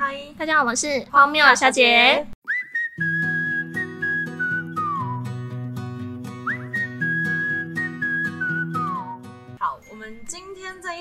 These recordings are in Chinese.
嗨，大家好，我是荒谬小姐。。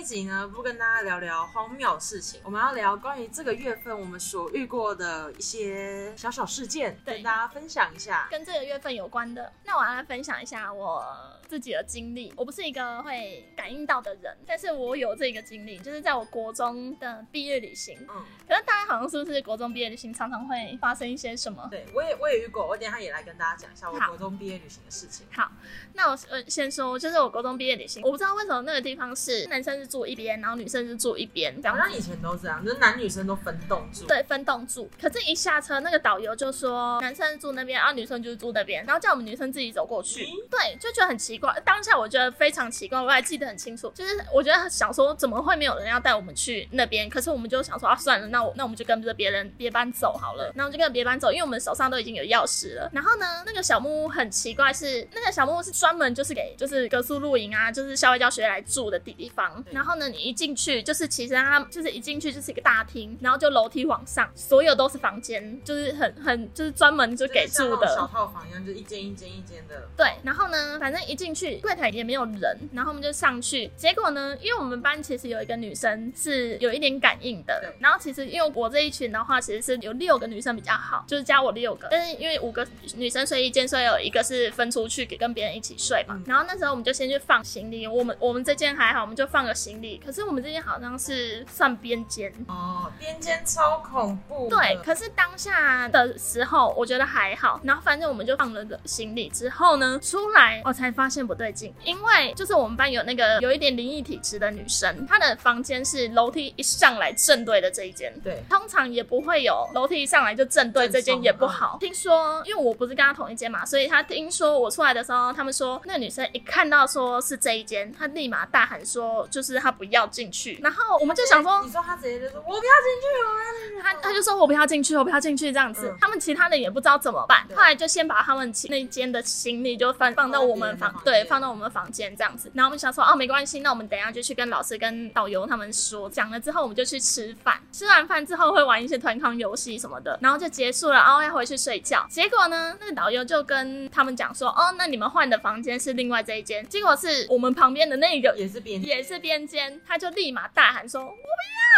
集呢，不跟大家聊聊荒谬事情，我们要聊关于这个月份我们所遇过的一些小小事件，跟大家分享一下。跟这个月份有关的，那我要来分享一下我自己的经历。我不是一个会感应到的人，但是我有这个经历，就是在我国中的毕业旅行。嗯，可是大家好像是不是国中毕业旅行常常会发生一些什么？对我也我也遇过，我等一下也来跟大家讲一下我国中毕业旅行的事情。好，那我呃先说，就是我国中毕业旅行，我不知道为什么那个地方是男生是住一边，然后女生就住一边，这样。好像以前都这样，就是男女生都分栋住。对，分栋住。可是，一下车，那个导游就说男生住那边，然后女生就是住那边，然后叫我们女生自己走过去。咦对，就觉得很奇怪。当下我觉得非常奇怪，我还记得很清楚。就是我觉得想说，怎么会没有人要带我们去那边？可是我们就想说啊，算了，那我那我们就跟着别人别班走好了。然后就跟着别班走，因为我们手上都已经有钥匙了。然后呢，那个小木屋很奇怪是，那个小木屋是专门就是给就是格宿露营啊，就是校外教学来住的地方。对然后呢，你一进去就是其实它就是一进去就是一个大厅，然后就楼梯往上，所有都是房间，就是很很就是专门就给住的。小套房一样，就一间一间一间的。对，然后呢，反正一进去柜台也没有人，然后我们就上去。结果呢，因为我们班其实有一个女生是有一点感应的，然后其实因为我这一群的话，其实是有六个女生比较好，就是加我六个。但是因为五个女生睡一间，所以有一个是分出去给跟别人一起睡嘛。嗯然后那时候我们就先去放行李，我们我们这间还好，我们就放个行李。可是我们这间好像是算边间，哦，边间超恐怖。对，可是当下的时候，我觉得还好。然后反正我们就放了个行李之后呢，出来我才发现不对劲，因为就是我们班有那个有一点灵异体质的女生，她的房间是楼梯一上来正对的这一间。对通常也不会有楼梯一上来就正对这间也不好。听说，因为我不是跟她同一间嘛，所以她听说我出来的时候，他们说那个女生一看到说是这一间，她立马大喊说就是她不要进去。然后我们就想说，你说他直接就说我不要进去，我不要进去。就说我不要进去，我不要进去这样子。嗯。他们其他人也不知道怎么办，后来就先把他们其那间的行李就放放到我们房对，放到我们房间这样子。然后我们想说哦没关系，那我们等一下就去跟老师跟导游他们说，讲了之后我们就去吃饭。吃完饭之后会玩一些团康游戏什么的，然后就结束了，然后要回去睡觉。结果呢，那个导游就跟他们讲说哦，那你们换的房间是另外这一间，结果是我们旁边的那个也是边也是边间，他就立马大喊说我不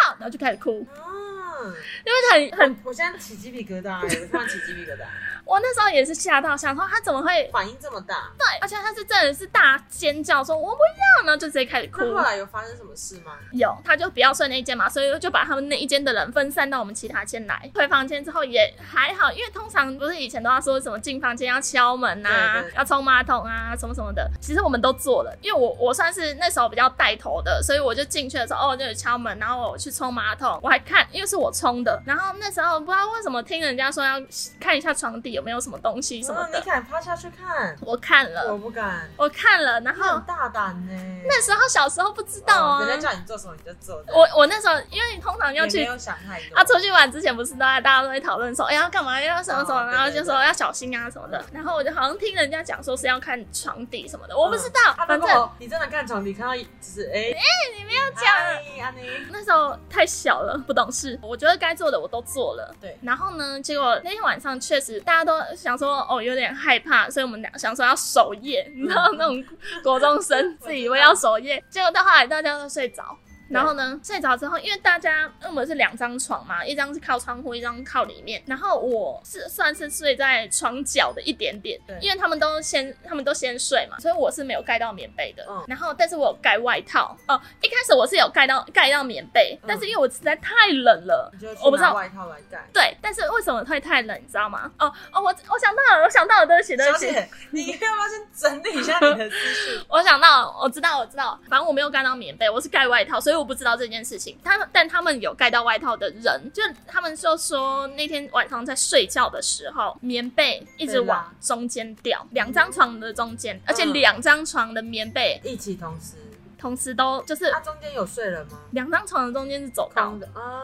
要，然后就开始哭，嗯，因为很很我现在起鸡皮疙瘩，我突然起鸡皮疙瘩，我那时候也是吓到，想说他怎么会反应这么大。对，而且他是真的是大尖叫说“我不要”，然后就直接开始哭。那后来有发生什么事吗？有，他就不要睡那一间嘛，所以就把他们那一间的人分散到我们其他间来。回房间之后也还好，因为通常不是以前都要说什么进房间要敲门啊要冲马桶啊，什么什么的，其实我们都做了。因为我我算是那时候比较带头的，所以我就进去的时候哦就有敲门，然后我去冲马桶，我还看，因为是我冲的。然后那时候不知道为什么听人家说要看一下床底有没有什么东西什么嗯，的你，敢趴下去看？我看了我。不敢。我看了，然后大胆呢。那时候小时候不知道啊。哦人家叫你做什么你就做。我我那时候因为你通常要去也没有想太多。啊出去玩之前，不是都在大家都会讨论说，哎、要干嘛，要什么什么，哦然后就说要小心啊什么的。然后我就好像听人家讲说是要看床底什么的，我不知道，啊反正你真的看床底看到就是哎哎你不要讲。那时候太小了，不懂事。我觉得该做的我都做了。对然后呢，结果那天晚上确实大家都想说，哦，有点害怕，所以我们俩想说要守夜，你知道那种国中生自以为要守夜，结果到后来大家都睡着。然后呢，睡着之后，因为大家因为我们是两张床嘛，一张是靠窗户，一张靠里面。然后我是算是睡在床角的一点点对，因为他们都先他们都先睡嘛，所以我是没有盖到棉被的。嗯然后但是我有盖外套哦，一开始我是有盖到盖到棉被，嗯但是因为我实在太冷了我不知道。外套来盖。对，但是为什么会太冷，你知道吗？哦哦，我我想到了，我想到了，对不起，对不起。你要不要先整理一下你的思绪？我想到了，我知道，我知道，反正我没有盖到棉被，我是盖外套，所以我不知道这件事情。他们，但他们有盖到外套的人，就他们就说那天晚上在睡觉的时候，棉被一直往中间掉，两张床的中间，而且两张床的棉被一起同时，同时都就是它中间有睡人吗？两张床的中间是走道空，的啊，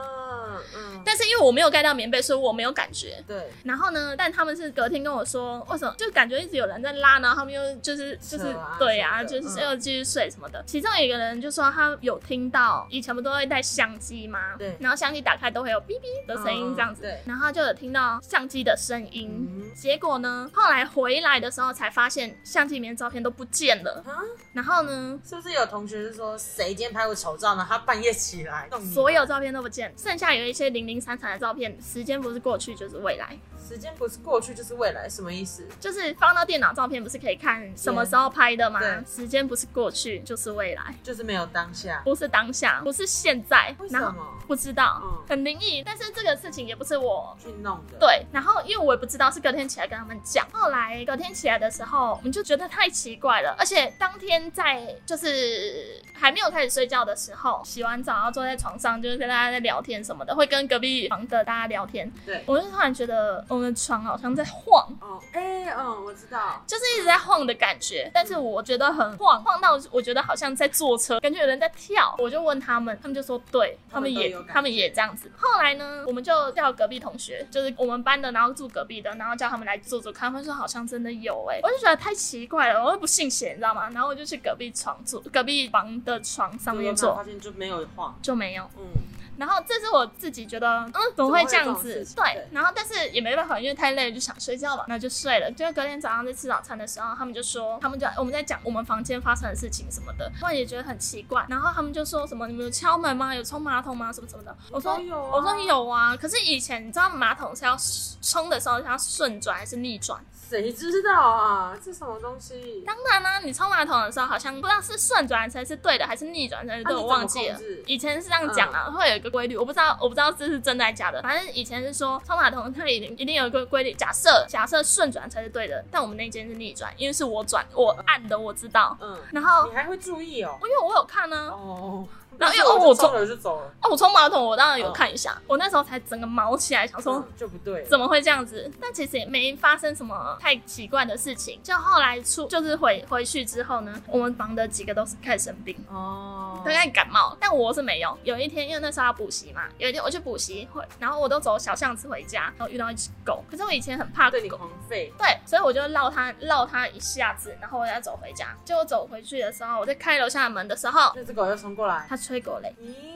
但是因为我没有盖到棉被，所以我没有感觉。对，然后呢，但他们是隔天跟我说，为什么就感觉一直有人在拉，然后他们又就是就是啊对啊，就是又继续睡什么的。其中有一个人就说他有听到，以前不都会带相机吗？对然后相机打开都会有哔哔的声音这样子，嗯对然后就有听到相机的声音。嗯结果呢，后来回来的时候才发现相机里面的照片都不见了。啊，然后呢，是不是有同学是说谁今天拍过丑照呢？他半夜起来所有照片都不见，剩下有一些零零散散的照片，时间不是过去就是未来。时间不是过去就是未来，什么意思？就是放到电脑照片，不是可以看什么时候拍的吗对？时间不是过去就是未来，就是没有当下。不是当下，不是现在为。什么不知道嗯，很灵异。但是这个事情也不是我。去弄的？，对，然后因为我也不知道，是隔天起来跟他们讲。后来隔天起来的时候，我们就觉得太奇怪了，而且当天在就是还没有开始睡觉的时候，洗完澡然后坐在床上，就是跟大家在聊天什么的，会跟隔壁房的大家聊天。对我就突然觉得我们的床好像在晃，哦，哎、嗯，我知道。就是一直在晃的感觉，但是我觉得很晃，晃到我觉得好像在坐车，感觉有人在跳。我就问他们，他们就说对，他他们们也他们也这样子。后来呢，我们就叫隔壁同学，就是我们班的，然后住隔壁的，然后叫他们来坐坐看。他们说好像真的有哎、我就觉得太奇怪了，我又不信邪，你知道吗？然后我就去隔壁床坐，隔壁房的床上面坐发现就没有晃。就没有。嗯，然后这是我自己觉得，嗯，怎么会这样子对对，然后但是也没办法，因为太累了，就想睡觉了，那就睡了。就隔天早上在吃早餐的时候，他们就说，他们就我们在讲我们房间发生的事情什么的，突然也觉得很奇怪。然后他们就说什么，你们有敲门吗？有冲马桶吗？什么什么的。我说有啊我说有啊，可是以前你知道马桶是要冲的时候是要顺转还是逆转？谁知道啊？这什么东西？当然啦、你冲马桶的时候好像不知道是顺转才是对的，还是逆转才是对，啊我忘记了。以前是这样讲啊，会有一个规律，我不知道，我不知道这是真的还是假的。反正以前是说冲马桶它一定一定有一个规律，假设假设顺转才是对的，但我们那间是逆转，因为是我转我按的，我知道。嗯，然后你还会注意哦。因为我有看呢、哦，然后因为哦我冲了就走了，哦，我冲马桶我当然有看一下，我那时候才整个毛起来，想说。嗯就不对。怎么会这样子？但其实也没发生什么太奇怪的事情。就后来出，就是回回去之后呢，我们房的几个都是开始生病，哦都，开始感冒，但我是没有。有一天，因为那时候要补习嘛，有一天我去补习会，然后我都走小巷子回家，然后遇到一只狗。可是我以前很怕狗，对你狂吠，对，所以我就绕它绕它一下子，然后我要走回家。结果走回去的时候，我在开楼下的门的时候，那只狗又冲过来，它吹過嚟。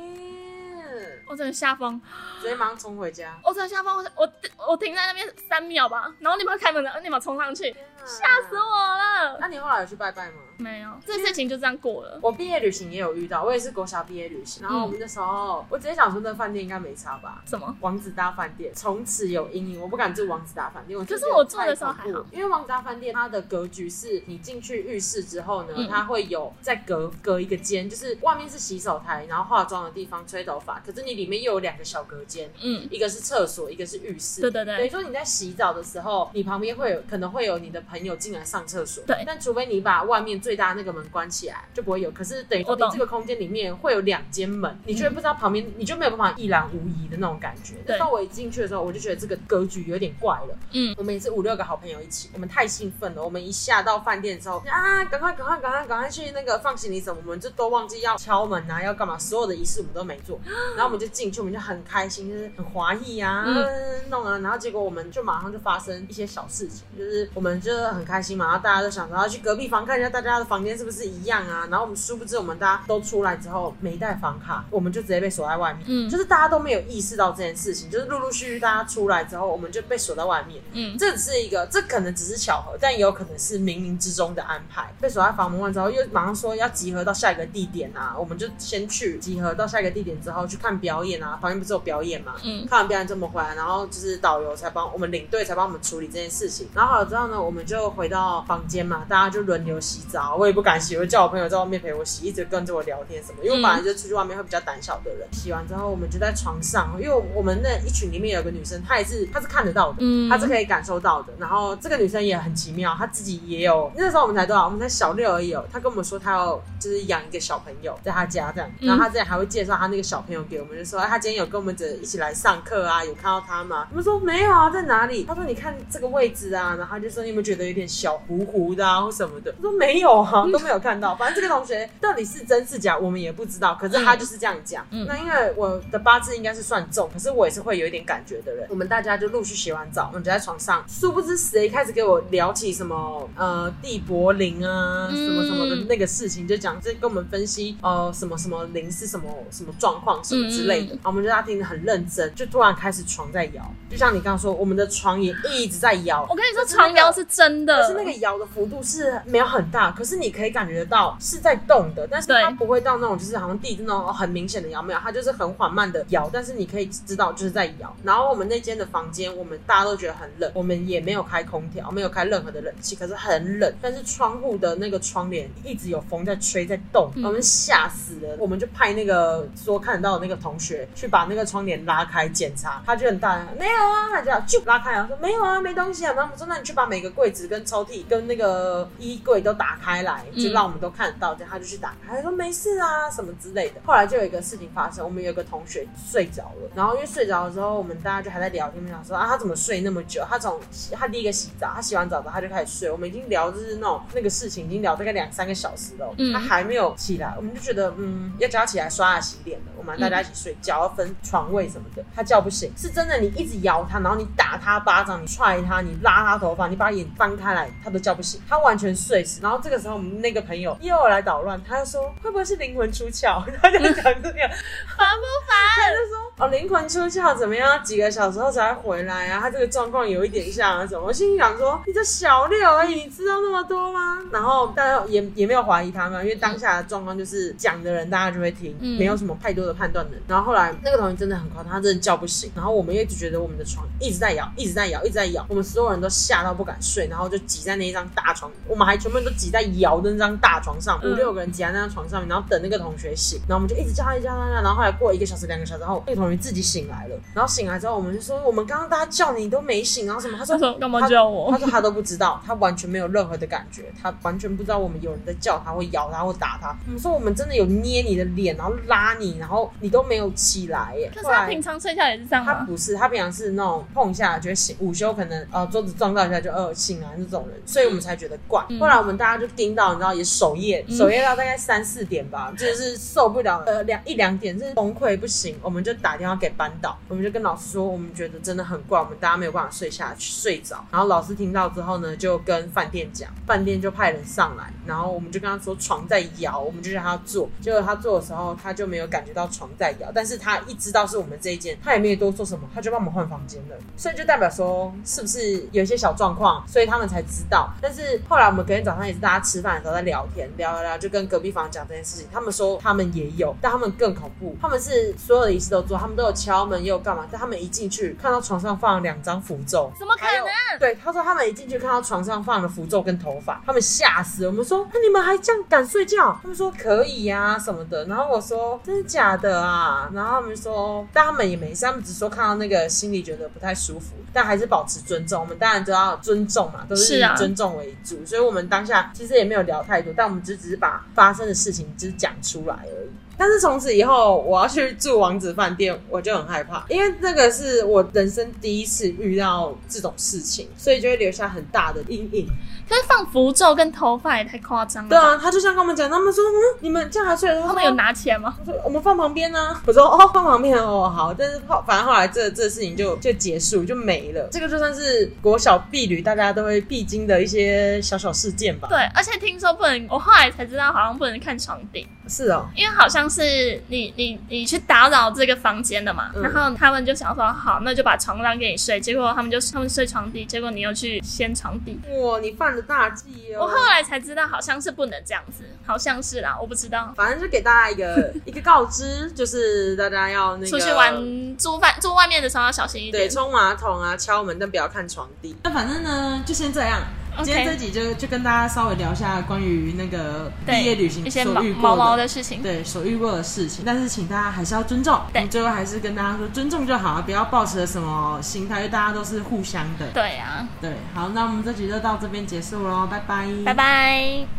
我整个吓疯。直接马上冲回家，我整个吓疯，我我我停在那边三秒吧，然后立马开门，然后立马冲上去，吓死我了。那你后来有去拜拜吗？没有，这事情就这样过了。我毕业旅行也有遇到，我也是国小毕业旅行，然后我们那时候，我直接想说那饭店应该没差吧。什么？王子大饭店从此有阴影，我不敢住王子大饭店。我可是我住的时候还好因为王子大饭店它的格局是你进去浴室之后呢，嗯它会有再隔隔一个间，就是外面是洗手台，然后化妆的地方、吹头发，可是你里面又有两个小隔间，嗯，一个是厕所，一个是浴室。对对对等于说你在洗澡的时候，你旁边会有可能会有你的朋友进来上厕所，对但除非你把外面最大那个门关起来，就不会有。可是等于说你这个空间里面会有两间门，你就会不知道旁边，你就没有办法一览无遗的那种感觉。对到我一进去的时候，我就觉得这个格局有点怪了。嗯，我们也是五六个好朋友一起，我们太兴奋了。我们一下到饭店之后，啊，赶快赶快赶快赶快去那个放行李什么，我们就都忘记要敲门啊，要干嘛，所有的仪式我们都没做。然后我们就进去，我们就很开心，就是很华丽啊，嗯弄啊。然后结果我们就马上就发生一些小事情，就是我们就是很开心嘛，然后大家都想着要去隔壁房看一下大家的房间是不是一样啊。然后我们殊不知，我们大家都出来之后没带房卡，我们就直接被锁在外面。嗯就是大家都没有意识到这件事情，就是陆陆续续大家出来之后，我们就被锁在外面。嗯这只是一个，这可能只是巧合，但也有可能是冥冥之中的安排。被锁在房门外之后，又马上说要集合到下一个地点啊，我们就先去集合到下一个地点之后去看表演啊，旁边不是有表演嘛？嗯看完表演之后我们回来，然后就是导游才帮我们领队才帮我们处理这件事情。然后好了之后呢，我们就回到房间嘛，大家就轮流洗澡。我也不敢洗，我就叫我朋友在外面陪我洗，一直跟着我聊天什么。因为我本来就出去外面会比较胆小的人。洗完之后，我们就在床上，因为我们那一群里面有个女生，她也是她是看得到的，嗯她是可以感受到的。然后这个女生也很奇妙，她自己也有那时候我们才多少，我们才小六而已哦。她跟我们说她要就是养一个小朋友在她家这样，然后她之前还会介绍她那个小朋友给我们，就说，哎，他今天有跟我们一起来上课啊，有看到他吗？我们说没有啊，在哪里？他说你看这个位置啊，然后他就说你有没有觉得有点小糊糊的啊，或什么的？我说没有啊，都没有看到。反正这个同学到底是真是假，我们也不知道。可是他就是这样讲。那因为我的八字应该是算重，可是我也是会有一点感觉的人。我们大家就陆续洗完澡，我们就在床上，殊不知谁开始给我聊起什么呃地柏林啊，什么什么的那个事情，就讲这跟我们分析呃什么什么灵是什么什么状况什么之类的。我们就他听得很认真，就突然开始床在摇，就像你刚刚说，我们的床也一直在摇。我跟你说，床摇是真的，可是那个摇的幅度是没有很大，可是你可以感觉得到是在动的，但是它不会到那种就是好像地震那种很明显的摇，没有，它就是很缓慢的摇，但是你可以知道就是在摇。然后我们那间的房间，我们大家都觉得很冷，我们也没有开空调，没有开任何的冷气，可是很冷。但是窗户的那个窗帘一直有风在吹，在动，我们吓死了。我们就派那个说看得到的那个同学去把那个窗帘拉开检查，他就很大，没有啊，他就就拉开啊，说没有啊，没东西啊。然后我们说，那你去把每个柜子跟抽屉跟那个衣柜都打开来，就让我们都看得到。就他就去打开，他说没事啊，什么之类的。后来就有一个事情发生，我们有个同学睡着了，然后因为睡着的时候，我们大家就还在聊天，想说啊，他怎么睡那么久？他从他第一个洗澡，他洗完澡之后他就开始睡。我们已经聊就是那种那个事情，已经聊大概两三个小时了，他还没有起来，我们就觉得嗯，要叫他起来刷牙洗脸了。我们大家一起睡觉，要分床位什么的，他叫不醒，是真的。你一直摇他，然后你打他巴掌，你踹他，你拉他头发，你把眼翻开来，他都叫不醒，他完全睡死。然后这个时候，我们那个朋友又来捣乱，他就说会不会是灵魂出窍？他就讲这样 烦不烦？他就说哦，灵魂出窍怎么样？几个小时后才回来啊？他这个状况有一点像什么？我心里想说，你这小六而已，你知道那么多吗？然后大家也也没有怀疑他们，因为当下的状况就是讲的人大家就会听，没有什么太多的判断能。然后后来那个同学真的很夸张，他真的叫不醒。然后我们一直觉得我们的床一直在摇，一直在摇，一直在摇，我们所有人都吓到不敢睡，然后就挤在那一张大床，我们还全部人都挤在摇的那张大床上，五六个人挤在那张床上面，然后等那个同学醒。然后我们就一直叫他，一直叫他，然后后来过一个小时、两个小时后，那个同学自己醒来了。然后醒来之后，我们就说我们刚刚大家叫你都没醒，然后什么？他说干嘛叫我？他说他都不知道，他完全没有任何的感觉，他完全不知道我们有人在叫他，会咬他，会打他。我们说我们真的有捏你的脸，然后拉你，然后你都没有起来耶。可是他平常睡觉也是这样他不是，他平常是那种碰一下就醒，午休可能呃桌子撞到一下就呃醒来那种人，所以我们才觉得怪。后来我们大家就盯到，你知道也守夜，守夜到大概三四点吧，就是受不了呃两一两点是崩溃不行，我们就打电话给班导，我们就跟老师说，我们觉得真的很怪，我们大家没有办法睡下去睡着。然后老师听到之后呢，就跟饭店讲，饭店就派人上来，然后我们就跟他说床在摇，我们就让他坐。结果他坐的时候，他就没有感觉到床在摇，但但是他一知道是我们这一间，他也没有多说什么，他就帮我们换房间了。所以就代表说，是不是有一些小状况，所以他们才知道。但是后来我们隔天早上也是大家吃饭的时候在聊天，聊聊聊，就跟隔壁房讲这件事情。他们说他们也有，但他们更恐怖，他们是所有的仪式都做，他们都有敲门，也有干嘛。但他们一进去看到床上放了两张符咒，怎么可能？对，他说他们一进去看到床上放了符咒跟头发，他们吓死。我们说那你们还这样敢睡觉？他们说可以呀什么的。然后我说真的假的啊？然后他们说，但他们也没事，他们只说看到那个心里觉得不太舒服，但还是保持尊重。我们当然都要尊重嘛，都是以尊重为主。所以我们当下其实也没有聊太多，但我们只只是把发生的事情只讲出来而已。但是从此以后，我要去住王子饭店，我就很害怕，因为那个是我人生第一次遇到这种事情，所以就会留下很大的阴影。可是放符咒跟头发也太夸张了。对啊，他就像跟我们讲，他们说，嗯，你们这样还睡？他们有拿钱吗？我说我们放旁边呢。我说哦，放旁边哦，好。但是后，反正后来这这事情就就结束，就没了。这个就算是国小婢女大家都会必经的一些小小事件吧。对，而且听说不能，我后来才知道，好像不能看床顶。是哦，因为好像是你你你去打扰这个房间的嘛，然后他们就想说好，那就把床让给你睡，结果他们就他们睡床底，结果你又去掀床底。哇，你犯了大忌哦！我后来才知道，好像是不能这样子，好像是啦，我不知道。反正就给大家一个 一个告知，就是大家要那个出去玩住饭住外面的时候要小心一点，对，冲马桶啊、敲门，但不要看床底。那反正呢，就先这样。今天这集就就跟大家稍微聊一下关于那个毕业旅行所遇过的事情，对，所遇过的事情。但是请大家还是要尊重，对，最后还是跟大家说尊重就好，不要抱持什么心态，因为大家都是互相的。对啊，对，好，那我们这集就到这边结束喽，拜拜，拜拜。